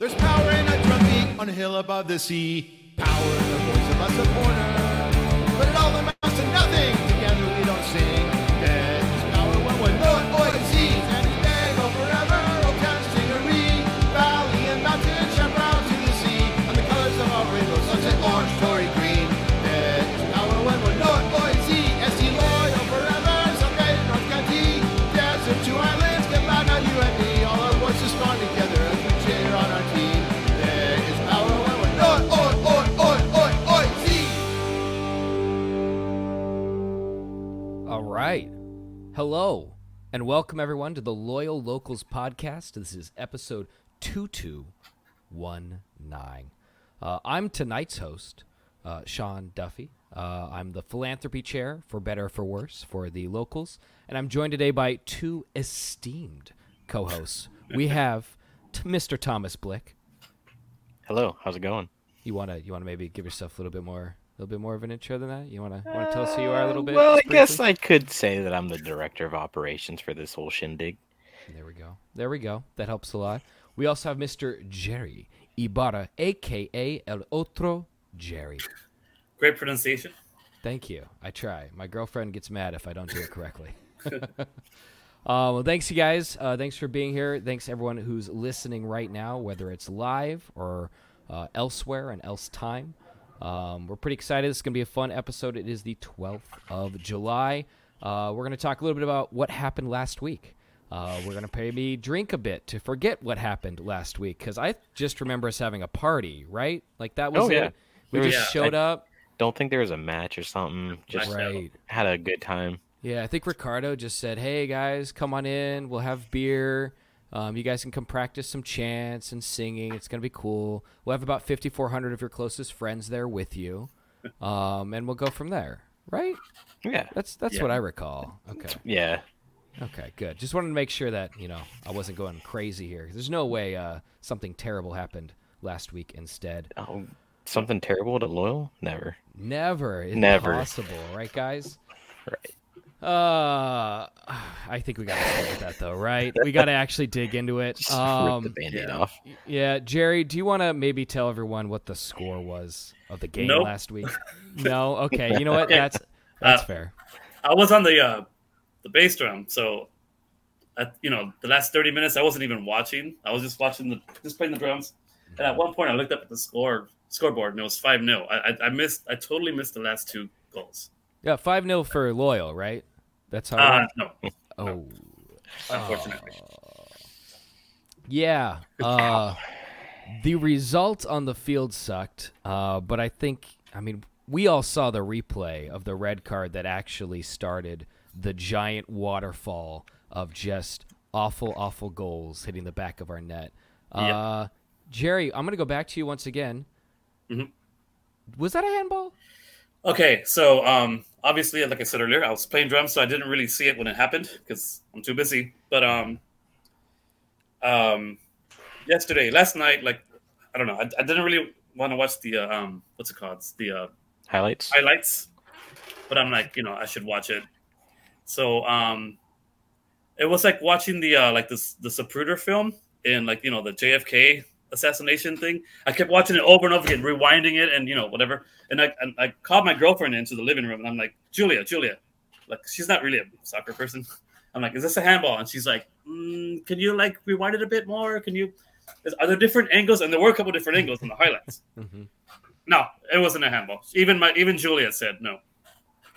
There's power in a drum beat on a hill above the sea. Power in the voice of a supporter. But it all amounts to Hello, and welcome everyone to the Loyal Locals podcast. This is episode 2219. Uh, I'm tonight's host, uh, Sean Duffy. Uh, I'm the philanthropy chair, for better or for worse, for the locals. And I'm joined today by two esteemed co hosts. We have t- Mr. Thomas Blick. Hello, how's it going? You wanna you wanna maybe give yourself a little bit more a little bit more of an intro than that? You wanna wanna tell us who you are a little bit? Well, I just guess? I could say that I'm the director of operations for this whole shindig. There we go. There we go. That helps a lot. We also have Mr. Jerry Ibarra, aka El Otro Jerry. Great pronunciation. Thank you. I try. My girlfriend gets mad if I don't do it correctly. Uh, well, thanks, you guys. Uh, thanks for being here. Thanks, everyone who's listening right now, whether it's live or uh, elsewhere and else time. Um, we're pretty excited. This is going to be a fun episode. It is the 12th of July. Uh, we're going to talk a little bit about what happened last week. Uh, we're going to maybe drink a bit to forget what happened last week because I just remember us having a party, right? Like that was Oh, yeah. it. We just was- showed up. Don't think there was a match or something. Just. Right. had a good time. Yeah, I think Ricardo just said, "Hey guys, come on in. We'll have beer. Um, you guys can come practice some chants and singing. It's gonna be cool. We'll have about 5,400 of your closest friends there with you, um, and we'll go from there. Right? Yeah. That's that's Yeah. what I recall. Okay. Yeah. Okay. Good. Just wanted to make sure that you know I wasn't going crazy here. There's no way uh, something terrible happened last week. Instead, Oh, something terrible to loyal? Never. never, Never. impossible. Right, guys? Right. Uh, I think we gotta start with that though, right? We gotta actually dig into it. Just Um, rip the band-aid yeah. off. yeah, Jerry, do you want to maybe tell everyone what the score was of the game Nope. last week? No, okay. You know what? That's that's Uh, fair. I was on the uh, the bass drum, so at you know the last thirty minutes I wasn't even watching. I was just watching the just playing the drums. And at one point I looked up at the score scoreboard and it was five 0 I, I I missed I totally missed the last two goals. Yeah, five 0 for loyal, right? That's how. Uh, no, oh, unfortunately. yeah. Uh, the result on the field sucked, uh, but I think I mean we all saw the replay of the red card that actually started the giant waterfall of just awful, awful goals hitting the back of our net. Uh, Jerry, I'm going to go back to you once again. Mhm. Was that a handball? Okay, so um, obviously, like I said earlier, I was playing drums, so I didn't really see it when it happened because I'm too busy. But um, um, yesterday, last night, like I don't know, I, I didn't really want to watch the uh, um, what's it called, the uh, Highlights? highlights, but I'm like, you know, I should watch it. So um, it was like watching the uh, like this the Zapruder film in like you know the JFK assassination thing. I kept watching it over and over again, rewinding it, and you know whatever. And I and I called my girlfriend into the living room, and I'm like, Julia, Julia, like she's not really a soccer person. I'm like, is this a handball? And she's like, mm, can you like rewind it a bit more? Can you? is- Are there different angles? And there were a couple different angles in the highlights. Mm-hmm. No, it wasn't a handball. Even my even Julia said no.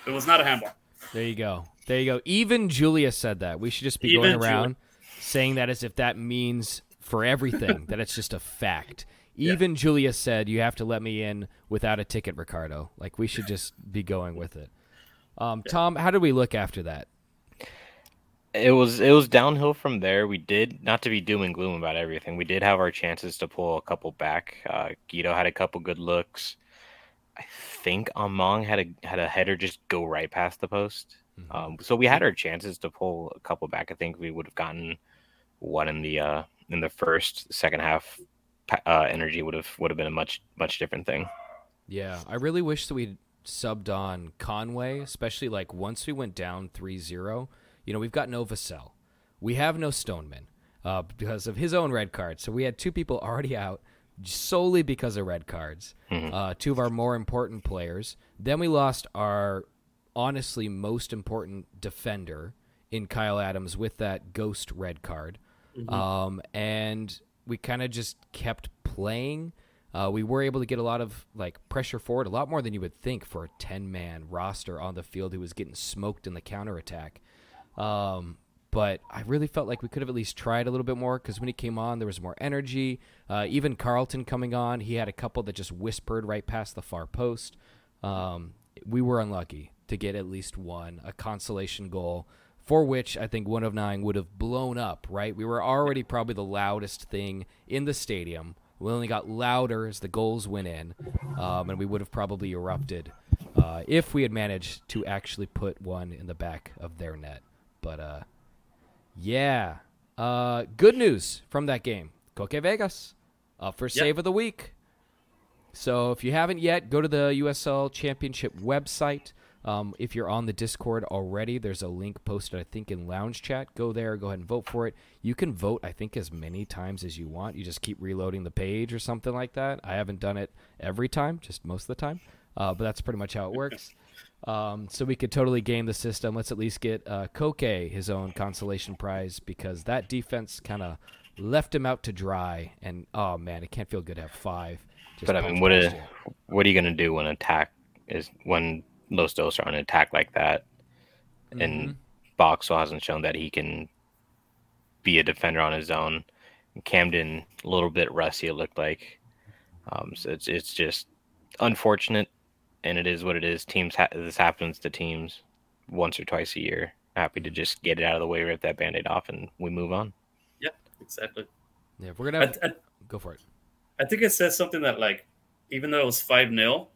It was not a handball. There you go. There you go. Even Julia said that. We should just be Even going around saying that as if that means for everything that it's just a fact. Even Julia said you have to let me in without a ticket, Ricardo. Like we should just be going with it. Um, Tom, how did we look after that? It was it was downhill from there. We did not to be doom and gloom about everything. We did have our chances to pull a couple back. Uh, Guido had a couple good looks. I think Among had a had a header just go right past the post. Mhm. Um, so we had our chances to pull a couple back. I think we would have gotten one in the uh, in the first second half. Uh, energy would have would have been a much much different thing. Yeah, I really wish that we'd subbed on Conway, especially like once we went down 3-0. You know, we've got no Vassell. We have no Stoneman. uh, because of his own red card. So we had two people already out solely because of red cards. Uh, two of our more important players. Then we lost our honestly most important defender in Kyle Adams with that ghost red card. Um, and we kind of just kept playing. Uh, we were able to get a lot of like pressure forward, a lot more than you would think for a ten man roster on the field who was getting smoked in the counterattack. Um, but I really felt like we could have at least tried a little bit more because when he came on, there was more energy. Uh, even Carlton coming on, he had a couple that just whispered right past the far post. Um, we were unlucky to get at least one, a consolation goal, for which I think one of nine would have blown up, right? We were already probably the loudest thing in the stadium. We only got louder as the goals went in, um, and we would have probably erupted uh, if we had managed to actually put one in the back of their net. But uh, yeah, uh, good news from that game. Koke Vegas up for save of the week. So if you haven't yet, go to the USL Championship website. Um, if you're on the Discord already, there's a link posted, I think, in Lounge Chat. Go there, go ahead and vote for it. You can vote, I think, as many times as you want. You just keep reloading the page or something like that. I haven't done it every time, just most of the time. Uh, but that's pretty much how it works. Um, so we could totally game the system. Let's at least get uh, Koke his own consolation prize because that defense kind of left him out to dry. And oh man, it can't feel good to have five. just But I mean, punched what a, what are you gonna do when attack is when Los Dos are on an attack like that, Mm-hmm. and Boxall hasn't shown that he can be a defender on his own. Camden a little bit rusty. It looked like, um, so it's it's just unfortunate, and it is what it is. Teams ha- this happens to teams once or twice a year. Happy to just get it out of the way, rip that band-aid off, and we move on. Yeah, exactly. Yeah, we're gonna have, I, I, go for it. I think it says something that like, even though it was five 0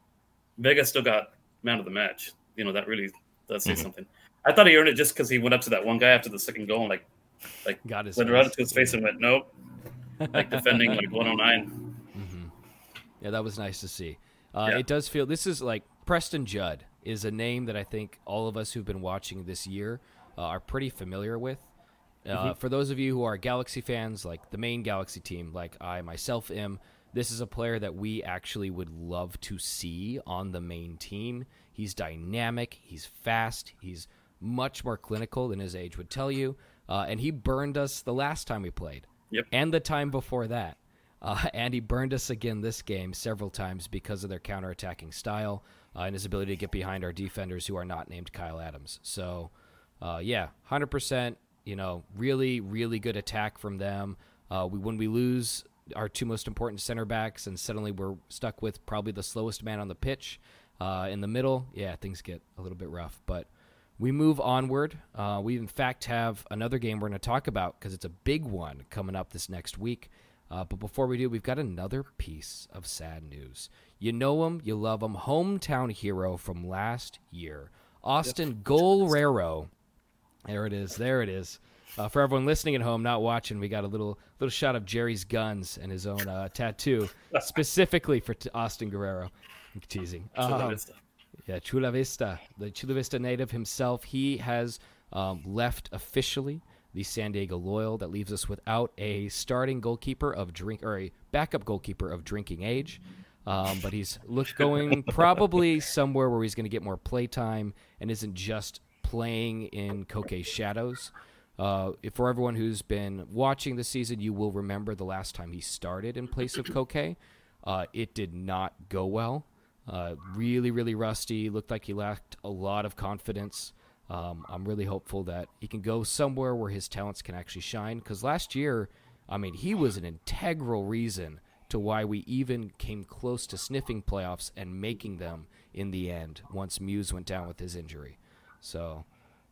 Vega still got man of the match. You know that really does say Mhm. something. I thought he earned it just because he went up to that one guy after the second goal and like, like Got his went face. right to his face and went nope, like defending like 109. hmm Yeah, that was nice to see. Uh, Yeah. It does feel this is like Preston Judd is a name that I think all of us who've been watching this year uh, are pretty familiar with. Uh, For those of you who are Galaxy fans, like the main Galaxy team, like I myself am, this is a player that we actually would love to see on the main team. He's dynamic, he's fast, he's much more clinical than his age would tell you, uh, and he burned us the last time we played Yep. and the time before that. Uh, and he burned us again this game several times because of their counterattacking style uh, and his ability to get behind our defenders who are not named Kyle Adams. So, uh, yeah, 100%, you know, really, really good attack from them. Uh, we, when we lose our two most important center backs and suddenly we're stuck with probably the slowest man on the pitch uh, in the middle, yeah, things get a little bit rough. But we move onward. Uh, we, in fact, have another game we're going to talk about because it's a big one coming up this next week. Uh, but before we do, we've got another piece of sad news. You know him, you love him. Hometown hero from last year, Austin Guerrero. There it is. There it is. Uh, for everyone listening at home, not watching, we got a little little shot of Jerry's guns and his own uh, tattoo, specifically for t- Austin Guerrero. I'm teasing. Um, yeah, Chula Vista, the Chula Vista native himself, he has um, left officially the San Diego Loyal. That leaves us without a starting goalkeeper of drink or a backup goalkeeper of drinking age. Um, but he's look going probably somewhere where he's going to get more play time and isn't just playing in Koke's shadows. Uh, for everyone who's been watching the season, you will remember the last time he started in place of Koke. Uh, it did not go well. Uh, really, really rusty. Looked like he lacked a lot of confidence. Um, I'm really hopeful that he can go somewhere where his talents can actually shine. Because last year, I mean, he was an integral reason to why we even came close to sniffing playoffs and making them in the end once Muse went down with his injury. So,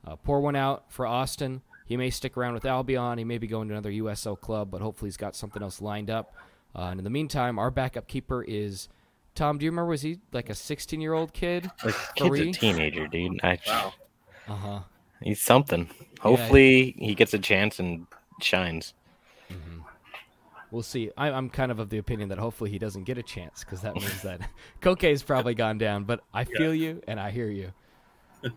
uh, pour one out for Austin. He may stick around with Albion. He may be going to another USL club, but hopefully he's got something else lined up. Uh, and in the meantime, our backup keeper is Tom. Do you remember? Was he like a 16 year old kid? Like, kid's a teenager, dude. I, Wow. Uh huh. He's something. Hopefully, he gets a chance and shines. We'll see. I, I'm kind of of the opinion that hopefully he doesn't get a chance because that means that Koke's probably gone down. But I feel you and I hear you.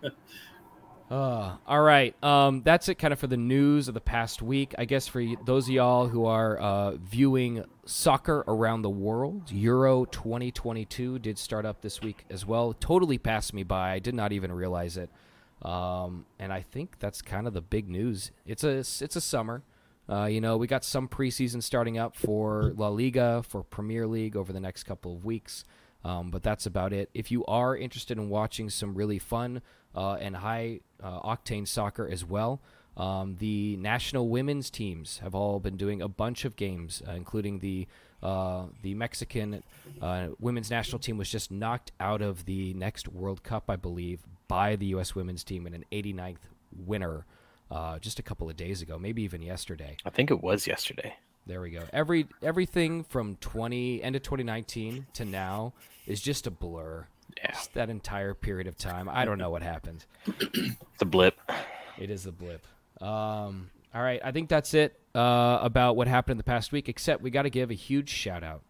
Uh, all right. Um, that's it kind of for the news of the past week. I guess for those of y'all who are uh, viewing soccer around the world, Euro 2022 did start up this week as well. Totally passed me by. I did not even realize it. Um, and I think that's kind of the big news. It's a it's a summer. Uh, you know, we got some preseason starting up for La Liga, for Premier League over the next couple of weeks. Um, but that's about it. If you are interested in watching some really fun and high uh, octane soccer as well, um, the national women's teams have all been doing a bunch of games, uh, including the uh, the Mexican uh, women's national team was just knocked out of the next World Cup, I believe, by the U.S. women's team in an 89th winner uh, just a couple of days ago, maybe even yesterday. I think it was yesterday. There we go. Every everything from 20 end of 2019 to now is just a blur. Yeah. That entire period of time. I don't know what happened. It's a blip. It is a blip. Um, all right, I think that's it uh, about what happened in the past week. Except we got to give a huge shout out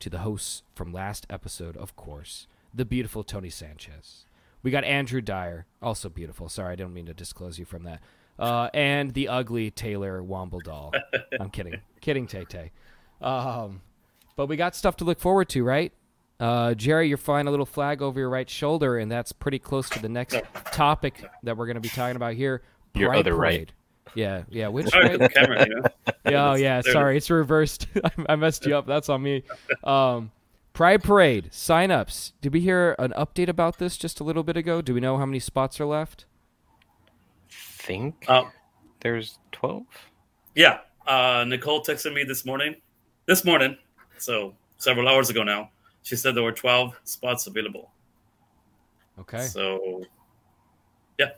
to the hosts from last episode, of course, the beautiful Tony Sanchez. We got Andrew Dyer, also beautiful. Sorry, I didn't mean to disclose you from that. Uh, and the ugly Taylor Wombledall. I'm kidding, kidding, Tay Tay. Um, but we got stuff to look forward to, right? Uh, Jerry, you're flying a little flag over your right shoulder, and that's pretty close to the next topic that we're going to be talking about here. Your Pride other right. Parade. Yeah, yeah. Which Sorry right? camera, you know? Yeah, oh, yeah. Sorry, it's reversed. I- I messed you up. That's on me. Um, Pride Parade signups. Did we hear an update about this just a little bit ago? Do we know how many spots are left? think Uh, there's 12. yeah. Uh, Nicole texted me this morning. This morning, so several hours ago now. She said there were 12 spots available. Okay, So, yeah,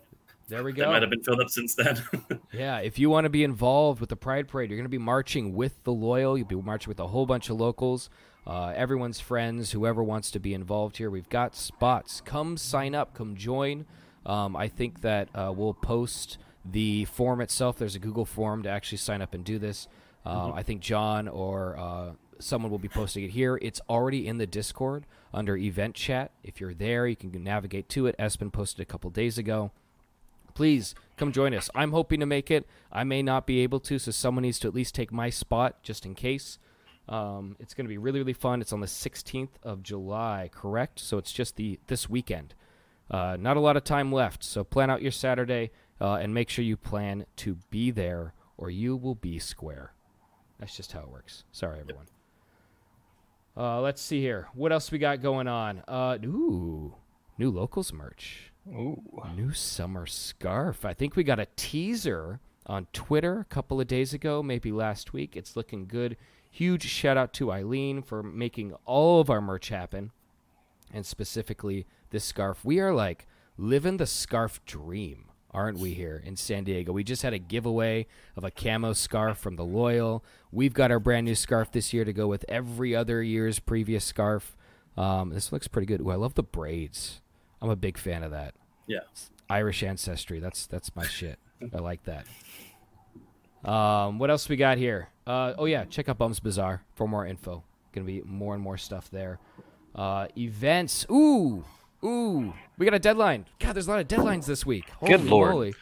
there we go. they go. might have been filled up since then. Yeah, if you want to be involved with the Pride Parade, you're going to be marching with the loyal. You'll be marching with a whole bunch of locals, uh, everyone's friends, whoever wants to be involved here. We've got spots. Come sign up. Come join. Um, I think that uh, we'll post the form itself. There's a Google form to actually sign up and do this. Uh, I think John or uh, someone will be posting it here. It's already in the Discord under event chat. If you're there, you can navigate to it. Espen posted a couple days ago please come join us. I'm hoping to make it. I may not be able to, so someone needs to at least take my spot just in case. Um, it's going to be really, really fun. It's on the 16th of July, correct? So it's just the this weekend. Uh, not a lot of time left, so plan out your Saturday uh, and make sure you plan to be there, or you will be square. That's just how it works. Sorry, everyone. Uh, let's see here. What else we got going on? Uh, ooh, new locals merch. Ooh. New summer scarf. I think we got a teaser on Twitter a couple of days ago, maybe last week. It's looking good. Huge shout out to Eileen for making all of our merch happen, and specifically this scarf. We are like living the scarf dream, aren't we, here in San Diego? We just had a giveaway of a camo scarf from the Loyal. We've got our brand new scarf this year to go with every other year's previous scarf. Um, this looks pretty good. Ooh, I love the braids. I'm a big fan of that. yeah. Irish ancestry. That's that's my shit. I like that. Um, what else we got here? Uh, oh yeah, check out Bums Bazaar for more info. Gonna be more and more stuff there. Uh, events. Ooh, ooh. We got a deadline. God, there's a lot of deadlines this week. Holy Good lord. moly.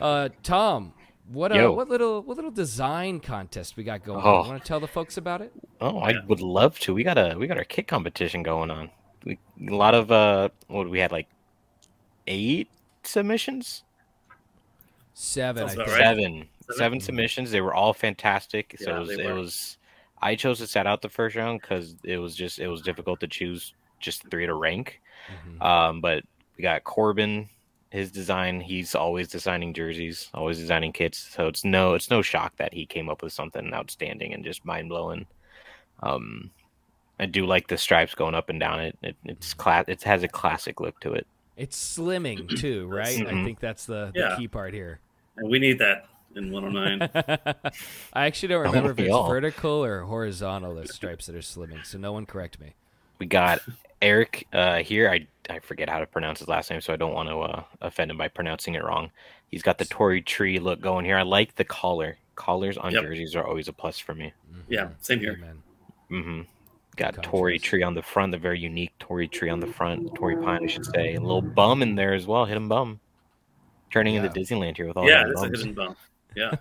Uh, Tom, what uh, what little what little design contest we got going? Oh. on? Want to tell the folks about it? Oh, I would love to. We got a we got our kit competition going on. We, a lot of uh, what we had like eight submissions, Seven. I think. right. seven, seven submissions. They were all fantastic. So it was, it was. I chose to set out the first round because it was just it was difficult to choose just three to rank. Mhm. Um, but we got Corbin, his design. He's always designing jerseys, always designing kits. So it's no it's no shock that he came up with something outstanding and just mind blowing. Um, I do like the stripes going up and down it. it it's class. It has a classic look to it. It's slimming too, right? I Mhm. think that's the, the Yeah. key part here. And we need that in 109. I actually don't remember if we it's all? vertical or horizontal, those stripes that are slimming, so no one correct me. We got Eric uh, here. I I forget how to pronounce his last name, so I don't want to uh, offend him by pronouncing it wrong. He's got the Torrey tree look going here. I like the collar. Collars on Yep. jerseys are always a plus for me. yeah, same here. Amen. hmm Got Good Torrey tree on the front, the very unique Torrey tree on the front, Torrey pine, I should say. A little bum in there as well. Hit him bum. Turning Yeah. into Disneyland here with all yeah, the it's a hidden bump. Yeah,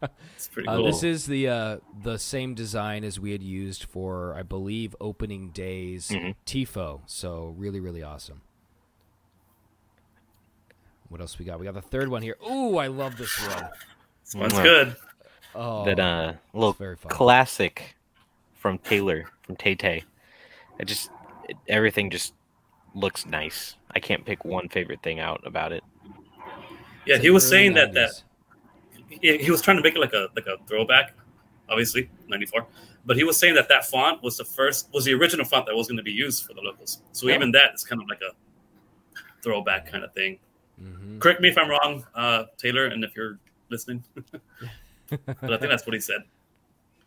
it's pretty Uh. This is the uh, the same design as we had used for, I believe, opening days Mhm. Tifo. So really, really awesome. What else we got? We got the third one here. Ooh, I love this one. This one's Mwah. good. Oh, that uh little very classic from Taylor from Tay Tay. It just it, everything just looks nice. I can't pick one favorite thing out about it. Yeah, It's he was early saying that that 90s. He, he was trying to make it like a like a throwback, obviously '94. But he was saying that that font was the first was the original font that was going to be used for the locals. So Yeah. even that is kind of like a throwback kind of thing. Mhm. Correct me if I'm wrong, uh, Taylor, and if you're listening. but I think that's what he said.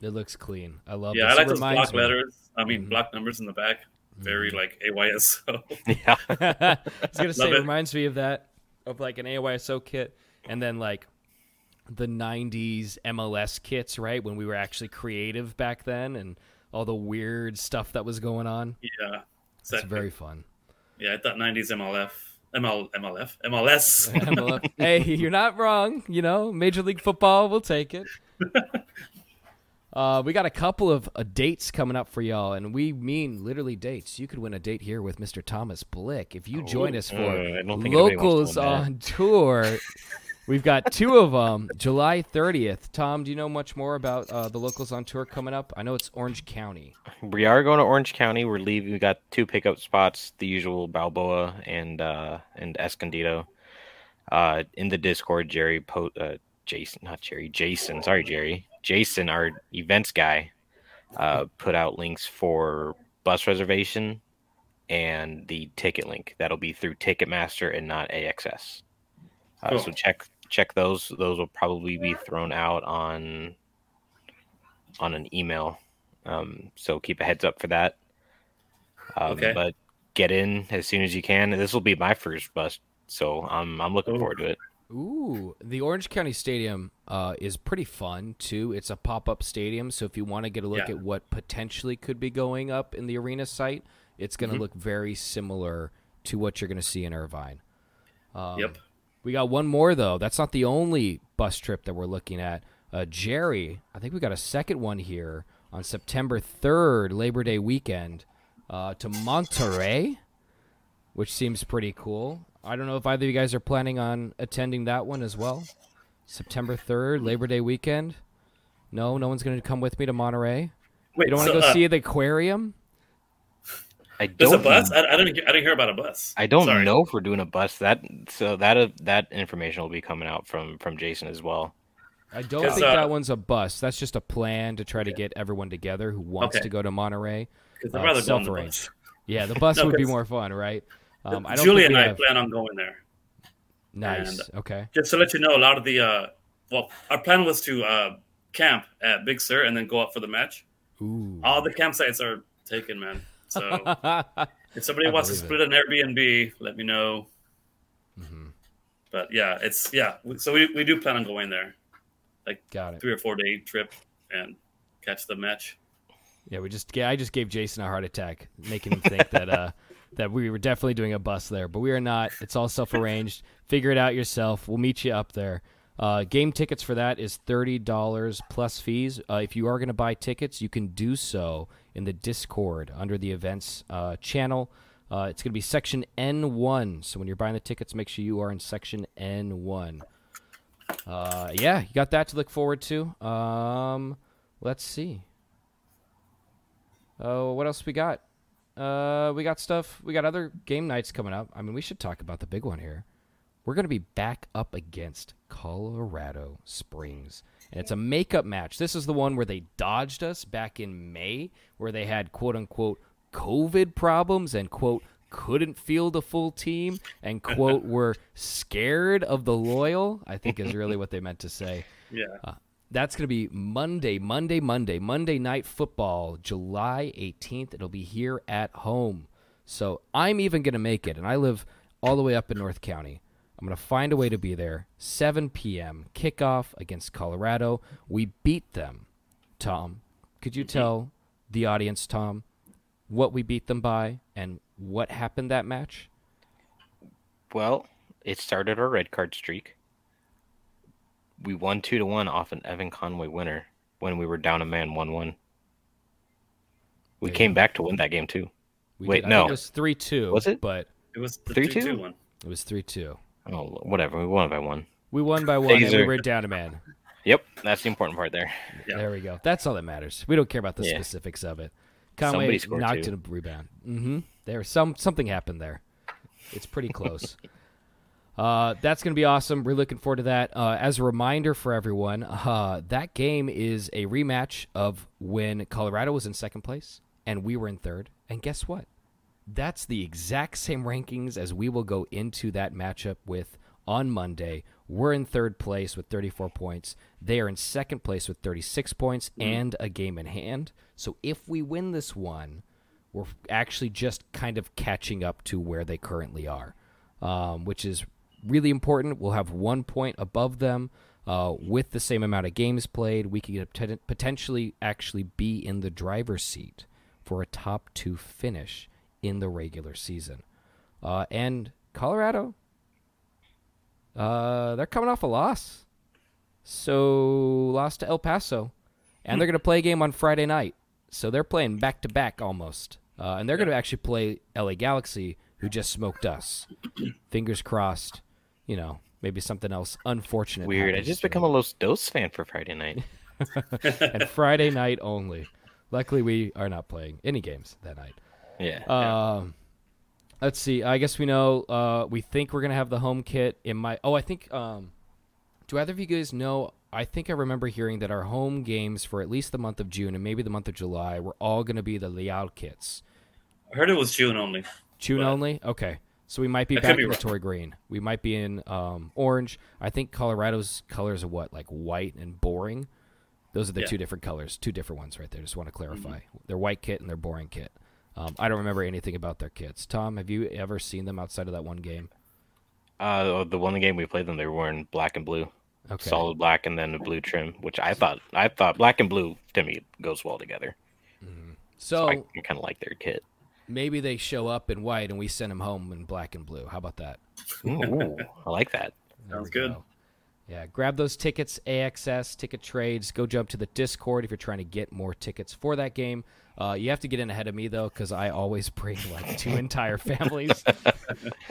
It looks clean. I love. yeah, this. I like It those reminds block me- letters. I mean, Mhm. block numbers in the back. Very Mhm. like AYSO. Yeah. I was gonna say it it. reminds me of that of like an AYSO kit, and then like the '90s MLS kits, right? When we were actually creative back then, and all the weird stuff that was going on. yeah, It's exactly. very fun. Yeah, I thought '90s MLF, ML, MLF, MLS. MLF. hey, you're not wrong. You know, Major League Football will take it. Uh, we got a couple of uh, dates coming up for y'all, and we mean literally dates. You could win a date here with Mr. Thomas Blick if you join us Uh, for I don't think anybody wants locals to that. on tour. We've got two of them. July 30th. Tom, do you know much more about uh, the locals on tour coming up? I know it's Orange County. We are going to Orange County. We're leaving. We got two pickup spots, the usual Balboa and uh and Escondido. Uh in the Discord, Jerry po- uh Jason, not Jerry, Jason, sorry Jerry. Jason, our events guy, uh put out links for bus reservation and the ticket link. That'll be through Ticketmaster and not AXS. Uh, Cool. so check check those. Those will probably be thrown out on on an email. Um, so keep a heads up for that. Um, Okay. But get in as soon as you can. This will be my first bus, so I'm I'm looking Ooh. forward to it. Ooh, the Orange County Stadium uh, is pretty fun too. It's a pop-up stadium, so if you want to get a look Yeah. at what potentially could be going up in the arena site, it's going to Mhm. look very similar to what you're going to see in Irvine. Um, Yep. We got one more though. That's not the only bus trip that we're looking at. Uh, Jerry, I think we got a second one here on September 3rd, Labor Day weekend, uh, to Monterey, which seems pretty cool. I don't know if either of you guys are planning on attending that one as well. September 3rd, Labor Day weekend. No, no one's going to come with me to Monterey. Wait, You don't want so, to go uh, see the aquarium? I There's a don't. bus. I, I didn't. I didn't hear about a bus. I don't Sorry. know if we're doing a bus. That so that uh, that information will be coming out from from Jason as well. I don't think uh, that one's a bus. That's just a plan to try to get everyone together who wants Okay. to go to Monterey. uh, I'd rather go on the self-arranged. bus. Yeah, the bus No, would be more fun, right? Um, I don't Julie and I have... plan on going there. Nice. and- okay. Just to let you know, a lot of the uh, well, our plan was to uh, camp at Big Sur and then go up for the match. Ooh. All the campsites are taken, man. So if somebody I wants to split an Airbnb, let me know. Mhm. But yeah, it's yeah. So we, we do plan on going there, Got it. three or four day trip, and catch the match. Yeah, we just yeah, I just gave Jason a heart attack, making him think that uh that we were definitely doing a bus there, but we are not. It's all self-arranged. Figure it out yourself. We'll meet you up there. Uh, game tickets for that is thirty dollars plus fees. Uh, if you are going to buy tickets, you can do so in the Discord under the events uh, channel. Uh, it's going to be section N1. So when you're buying the tickets, make sure you are in section N1. Uh, yeah, you got that to look forward to. Um, let's see. Oh, what else we got? Uh, we got stuff. We got other game nights coming up. I mean, we should talk about the big one here. We're going to be back up against Colorado Springs. And it's a makeup match. This is the one where they dodged us back in May, where they had quote unquote COVID problems and quote couldn't field a full team and quote were scared of the loyal. I think is really what they meant to say. Yeah. Uh, that's going to be Monday, Monday, Monday, Monday night football, July 18th. It'll be here at home. So I'm even going to make it, and I live all the way up in North County. I'm going to find a way to be there. 7 p.m. kickoff against Colorado. We beat them. Tom, could you tell the audience, Tom, what we beat them by and what happened that match? Well, it started our red card streak. We won two to one off an Evan Conway winner when we were down a man one one. We There came back to win that game too. We Wait, did- no. it was three two. Was it? But It was 3-2? 2 one. it was three two. Oh, whatever. We won by one. We won by one, and we Taser. were down a man. Yep, that's the important part there. Yeah. There we go. That's all that matters. We don't care about the Yeah. specifics of it. Conway knocked two. in a rebound. Mm-hmm. There some something happened there. It's pretty close. uh, that's going to be awesome. We're looking forward to that. Uh, as a reminder for everyone, uh, that game is a rematch of when Colorado was in second place and we were in third. And guess what? That's the exact same rankings as we will go into that matchup with on Monday. We're in third place with 34 points. They are in second place with 36 points and a game in hand. So if we win this one, we're actually just kind of catching up to where they currently are, um, which is really important. We'll have one point above them uh, with the same amount of games played. We could potentially actually be in the driver's seat for a top two finish in the regular season. Uh, and Colorado, uh, they're coming off a loss. So lost to El Paso, and they're going to play a game on Friday night. So they're playing back to back almost, uh, and they're going to actually play LA Galaxy, who just smoked us. Fingers crossed. You know, maybe something else unfortunate. Weird. I just to become them. a Los Dos fan for Friday night. and Friday night only. Luckily, we are not playing any games that night. Yeah. Um, let's see. I guess we know. Uh, we think we're gonna have the home kit in my. Oh, I think. Um, do either of you guys know? I think I remember hearing that our home games for at least the month of June and maybe the month of July were all gonna be the Leal kits. I heard it was June only. June only. Okay. So we might be back be in the wrong. Tory Green. We might be in um, orange. I think Colorado's colors are what, like white and boring. Those are the Yeah. two different colors, two different ones right there. Just want to clarify. They're white kit and they're boring kit. Um, I don't remember anything about their kits. Tom, have you ever seen them outside of that one game? Uh, the one game we played them, they were wearing black and blue, Okay. solid black, and then a blue trim, which I thought I thought black and blue to me goes well together. So I, kind of like their kit. maybe they show up in white and we send them home in black and blue. How about that? Ooh, I like that. There Sounds good. go. Yeah, grab those tickets, AXS, ticket trades. Go jump to the Discord if you're trying to get more tickets for that game. Uh, you have to get in ahead of me, though, because I always bring like two entire families.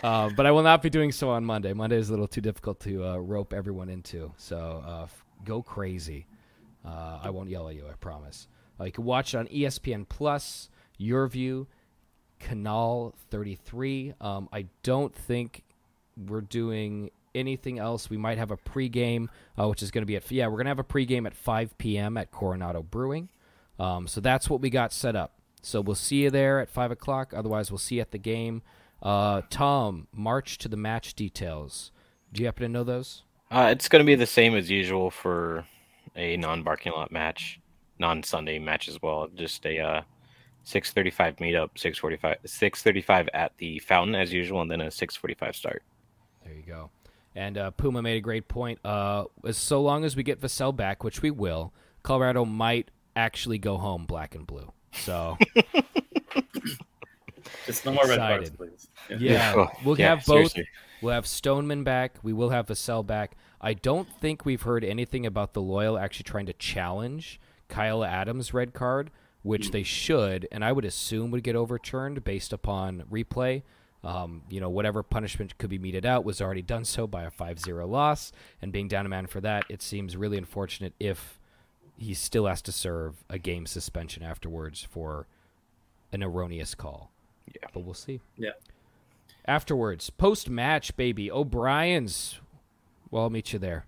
uh, but I will not be doing so on Monday. Monday is a little too difficult to uh, rope everyone into. So uh, go crazy. Uh, I won't yell at you, I promise. Uh, you can watch it on ESPN Plus, Your View, Canal 33. Um, I don't think we're doing anything else. We might have a pregame, uh, which is going to be at yeah, we're going to have a pregame at 5 p.m. at Coronado Brewing. Um, so that's what we got set up. So we'll see you there at five o'clock. Otherwise, we'll see you at the game. Uh, Tom, march to the match details. Do you happen to know those? Uh, it's going to be the same as usual for a non-barking lot match, non-Sunday match as well. Just a uh, 6:35 meetup, 6:45, 6:35 at the fountain as usual, and then a 6:45 start. There you go. And uh, Puma made a great point. Uh, as so long as we get Vassell back, which we will, Colorado might actually go home black and blue. So Just no more red cards, please. yeah, Oh, we'll yeah, have both. seriously. We'll have Stoneman back. We will have Vassell back. I don't think we've heard anything about the Loyal actually trying to challenge Kyle Adams' red card, which they should, and I would assume would get overturned based upon replay. Um, you know, whatever punishment could be meted out was already done so by a 5-0 loss, and being down a man for that, it seems really unfortunate if he still has to serve a game suspension afterwards for an erroneous call. Yeah. But we'll see. Yeah. Afterwards, post match, baby. O'Brien's. Well, I'll meet you there.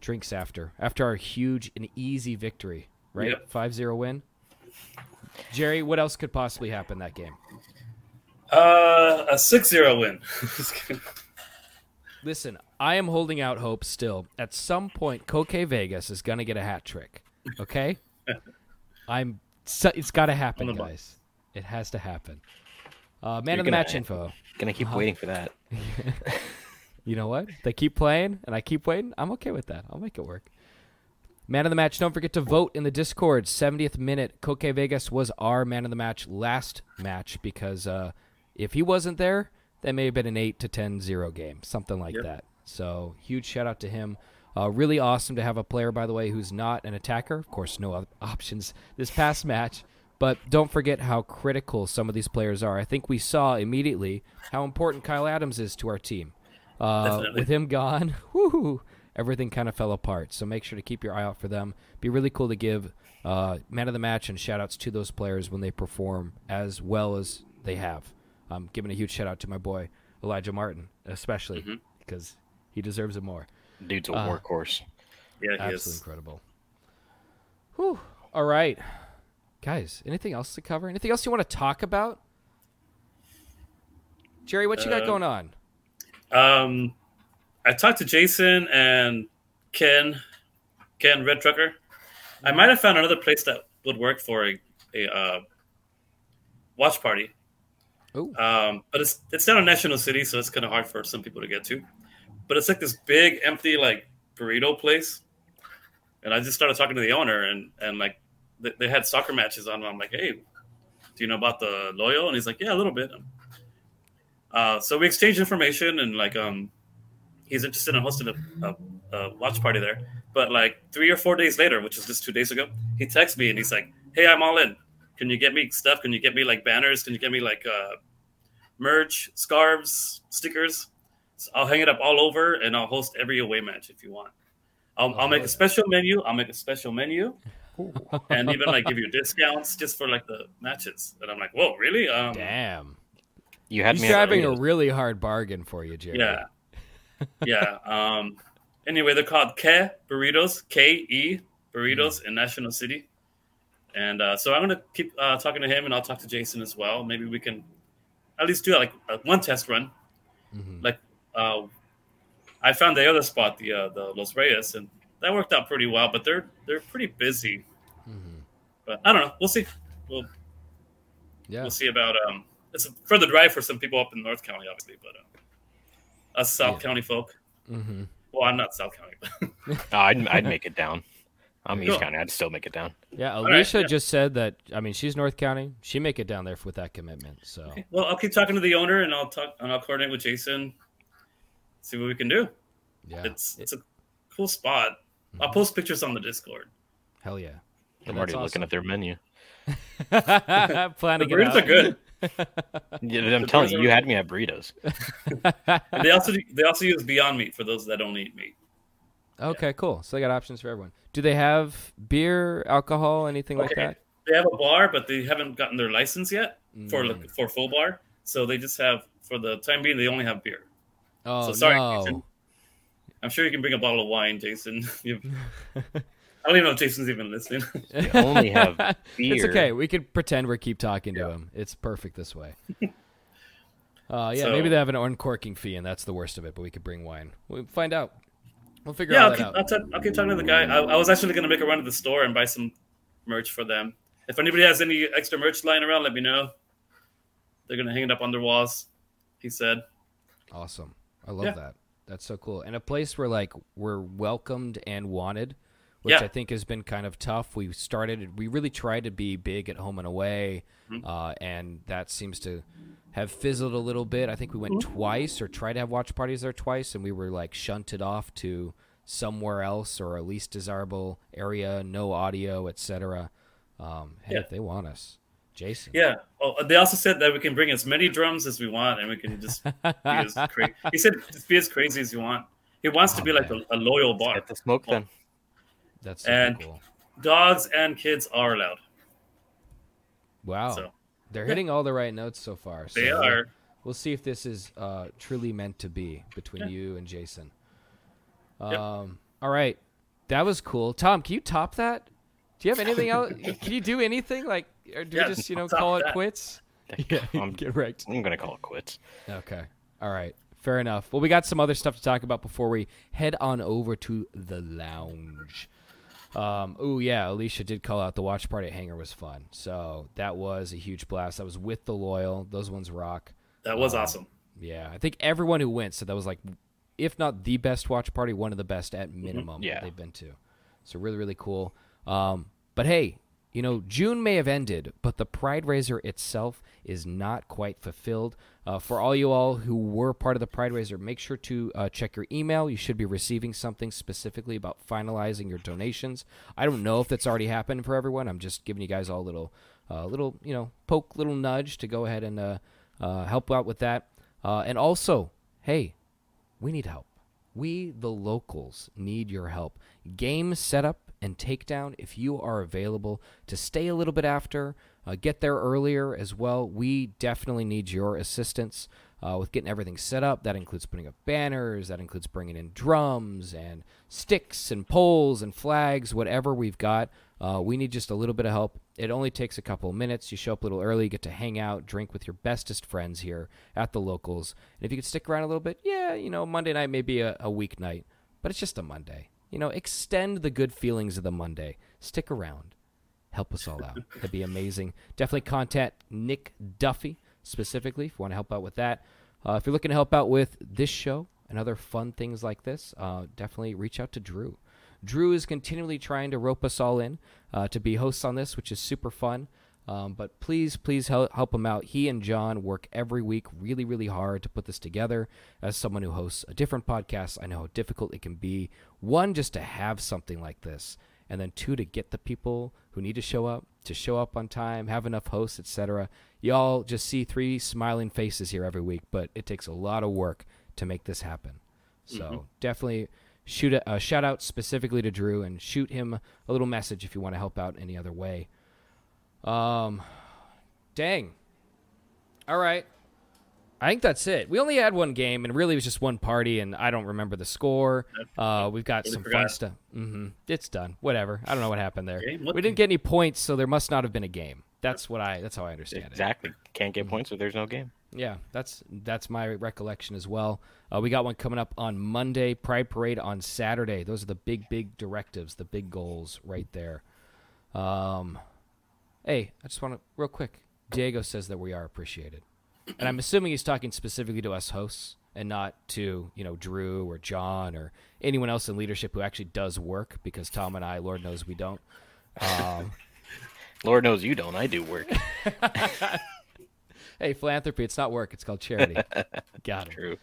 Drinks after. After our huge and easy victory, right? Yep. 5 0 win. Jerry, what else could possibly happen that game? Uh, a 6-0 win. Listen, I am holding out hope still. At some point, Koke Vegas is going to get a hat trick. Okay? I'm. So, it's got to happen, On the guys. It has to happen. Uh, man You're of the gonna- match info. Gonna keep Uh-huh. waiting for that. You know what? They keep playing and I keep waiting. I'm okay with that. I'll make it work. Man of the match. Don't forget to vote in the Discord. 70th minute. Koke Vegas was our man of the match last match because uh, if he wasn't there, that may have been an 8 to 10 0 game, something like Yep. that. So, huge shout out to him. Uh, really awesome to have a player, by the way, who's not an attacker. Of course, no other options this past match. But don't forget how critical some of these players are. I think we saw immediately how important Kyle Adams is to our team. Uh, with him gone, whoo, everything kind of fell apart. So make sure to keep your eye out for them. Be really cool to give uh, man of the match and shout outs to those players when they perform as well as they have. I'm giving a huge shout out to my boy Elijah Martin, especially Mm-hmm. Because he deserves it more. Dude's a Uh, workhorse. Yeah, he Absolutely is. incredible. Whew. All right. Guys, anything else to cover? Anything else you want to talk about? Jerry, what you got Uh, going on? Um, I talked to Jason and Ken, Ken Red Trucker. I might have found another place that would work for a, a uh, watch party. Oh, Um, but it's it's down in National City, so it's kind of hard for some people to get to. But it's like this big, empty, like burrito place. And I just started talking to the owner, and and like they, they had soccer matches on. I'm like, hey, do you know about the loyal And he's like, yeah, a little bit. Uh, so we exchanged information, and like um, he's interested in hosting a, a, a watch party there. But like three or four days later, which was just two days ago, he texts me and he's like, hey, I'm all in. Can you get me stuff? Can you get me like banners? Can you get me like uh, merch, scarves, stickers. So I'll hang it up all over, and I'll host every away match if you want. I'll, I'll make yeah. a special menu. I'll make a special menu, and even like give you discounts just for like the matches. And I'm like, whoa, really? Um, damn. You had He's me. at driving a really hard bargain for you, Jerry. yeah, yeah. Um, anyway, they're called Ke Burritos, K E Burritos in National City, and uh, so I'm gonna keep uh, talking to him, and I'll talk to Jason as well. Maybe we can at least do like uh, one test run. Mhm. like uh, I found the other spot, the uh, the Los Reyes, and that worked out pretty well. But they're they're pretty busy. Mhm. But I don't know. We'll see. We'll Yeah. we'll see about um. It's a further drive for some people up in North County, obviously, but uh, us South Yeah. County folk. hmm Well, I'm not South County, but Oh, I'd, I'd make it down. I'm East Cool. County. I'd still make it down. Yeah, right, Alicia yeah. just said that. I mean, she's North County. She make it down there with that commitment. So well, I'll keep talking to the owner, and I'll talk and I'll coordinate with Jason, see what we can do. yeah, It's it's a cool spot. I'll post pictures on the Discord. hell yeah. I'm already awesome. looking at their menu. The Planning it burritos out. are good. Yeah, I'm The telling you, you had me at burritos. They also they also use Beyond Meat for those that don't eat meat. okay, cool. So they got options for everyone. Do they have beer, alcohol, anything like that? They have a bar, but they haven't gotten their license yet for Mm. like, for full bar. So they just have for the time being they only have beer. Oh so sorry, no. Jason. I'm sure you can bring a bottle of wine, Jason. I don't even know if Jason's even listening. They only have beer. It's okay. We could pretend we keep talking to him. It's perfect this way. Uh, yeah, So- maybe they have an uncorking fee, and that's the worst of it. But we could bring wine. We'll find out. We'll figure yeah, all I'll that keep, out. I'll, talk, I'll keep talking to the guy. I, I was actually going to make a run to the store and buy some merch for them. If anybody has any extra merch lying around, let me know. They're going to hang it up on their walls. He said. Awesome. I love Yeah. that. That's so cool. And a place where like we're welcomed and wanted, which Yeah. I think has been kind of tough. We started we really tried to be big at home and away, Mm-hmm. uh, and that seems to have fizzled a little bit. I think we went Mm-hmm. twice or tried to have watch parties there twice, and we were like shunted off to somewhere else or a least desirable area, no audio, etc. Um, hey, Yeah. if they want us, Jason. Yeah. Oh, they also said that we can bring as many drums as we want, and we can just be as crazy. He said just be as crazy as you want. He wants to Oh, be like a, a loyal bar. Get the smoke then. That's super And- cool. Dogs and kids are allowed. Wow. So They're hitting all the right notes so far. So they we'll- are. We'll see if this is uh, truly meant to be between Yeah. you and Jason. Yep. Um, All right, that was cool. Tom, can you top that? Do you have anything else? Can you do anything like, or do Yeah, we just you know call it that. quits? Yeah, I'm, get wrecked. I'm gonna call it quits. Okay. All right. Fair enough. Well, we got some other stuff to talk about before we head on over to the lounge. Um, oh yeah, Alicia did call out the watch party at Hangar was fun. So that was a huge blast. I was with the loyal. Those ones rock. That was Um, awesome. Yeah, I think everyone who went said that was like, if not the best watch party, one of the best at Mm-hmm. minimum Yeah. they've been to. So really, really cool. Um, but hey, you know, June may have ended, but the Pride Raiser itself is not quite fulfilled. Uh, for all you all who were part of the Pride Raiser, make sure to uh, check your email. You should be receiving something specifically about finalizing your donations. I don't know if that's already happened for everyone. I'm just giving you guys all a little, uh, little, you know, poke, little nudge to go ahead and uh, uh, help out with that. Uh, and also, hey, we need help. We, the locals, need your help. Game setup and takedown, if you are available to stay a little bit after, uh, get there earlier as well, we definitely need your assistance uh, with getting everything set up. That includes putting up banners, that includes bringing in drums and sticks and poles and flags, whatever we've got. Uh, we need just a little bit of help. It only takes a couple of minutes. You show up a little early, you get to hang out, drink with your bestest friends here at the locals. And if you could stick around a little bit, yeah, you know, Monday night may be a, a weeknight, but it's just a Monday. You know, extend the good feelings of the Monday. Stick around. Help us all out. That'd be amazing. Definitely contact Nick Duffy specifically if you want to help out with that. Uh, if you're looking to help out with this show and other fun things like this, uh, definitely reach out to Drew. Drew is continually trying to rope us all in uh, to be hosts on this, which is super fun. Um, but please, please help, help him out. He and John work every week really, really hard to put this together. As someone who hosts a different podcast, I know how difficult it can be. One, just to have something like this, and then two, to get the people who need to show up to show up on time, have enough hosts, etc. Y'all just see three smiling faces here every week, but it takes a lot of work to make this happen. So Mm-hmm. definitely shoot a, a shout out specifically to Drew and shoot him a little message if you want to help out any other way. Um, dang. All right. I think that's it. We only had one game, and really it was just one party, and I don't remember the score. Uh, we've got Totally some fun forgot. stuff. hmm It's done. Whatever. I don't know what happened there. We didn't get any points, so there must not have been a game. That's what I. That's how I understand it. Exactly. Can't get points if there's no game. Yeah, that's that's my recollection as well. Uh, we got one coming up on Monday. Pride Parade on Saturday. Those are the big, big directives, the big goals right there. Um, hey, I just want to real quick. Diego says that we are appreciated, and I'm assuming he's talking specifically to us hosts and not to you know Drew or John or anyone else in leadership who actually does work. Because Tom and I, Lord knows, we don't. Um, Lord knows you don't. I do work. hey, philanthropy. It's not work. It's called charity. got it. True.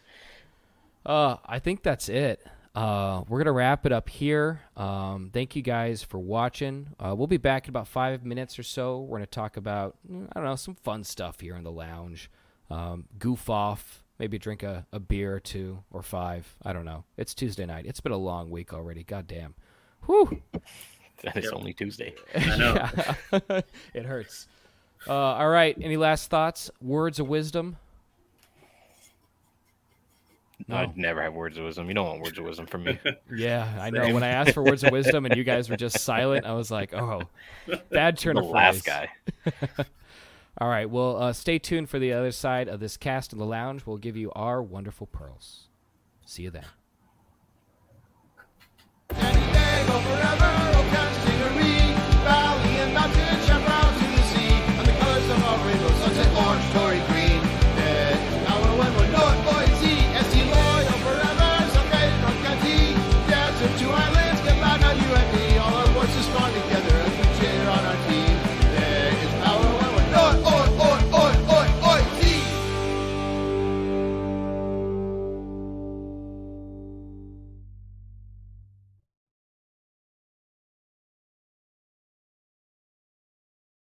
Uh, I think that's it. Uh, we're gonna wrap it up here. Um, thank you guys for watching. Uh, we'll be back in about five minutes or so. We're gonna talk about mm, I don't know some fun stuff here in the lounge. Um, goof off, maybe drink a, a beer or two or five. I don't know. It's Tuesday night. It's been a long week already. God damn. Whew. That is Yep. only Tuesday. I know. It hurts. Uh, all right. Any last thoughts? Words of wisdom? No. I'd never have words of wisdom. You don't want words of wisdom from me. Yeah, I know. When I asked for words of wisdom and you guys were just silent, I was like, "Oh, bad turn the of last phrase." guy. All right, well, uh, stay tuned for the other side of this cast in the lounge. We'll give you our wonderful pearls. See you then.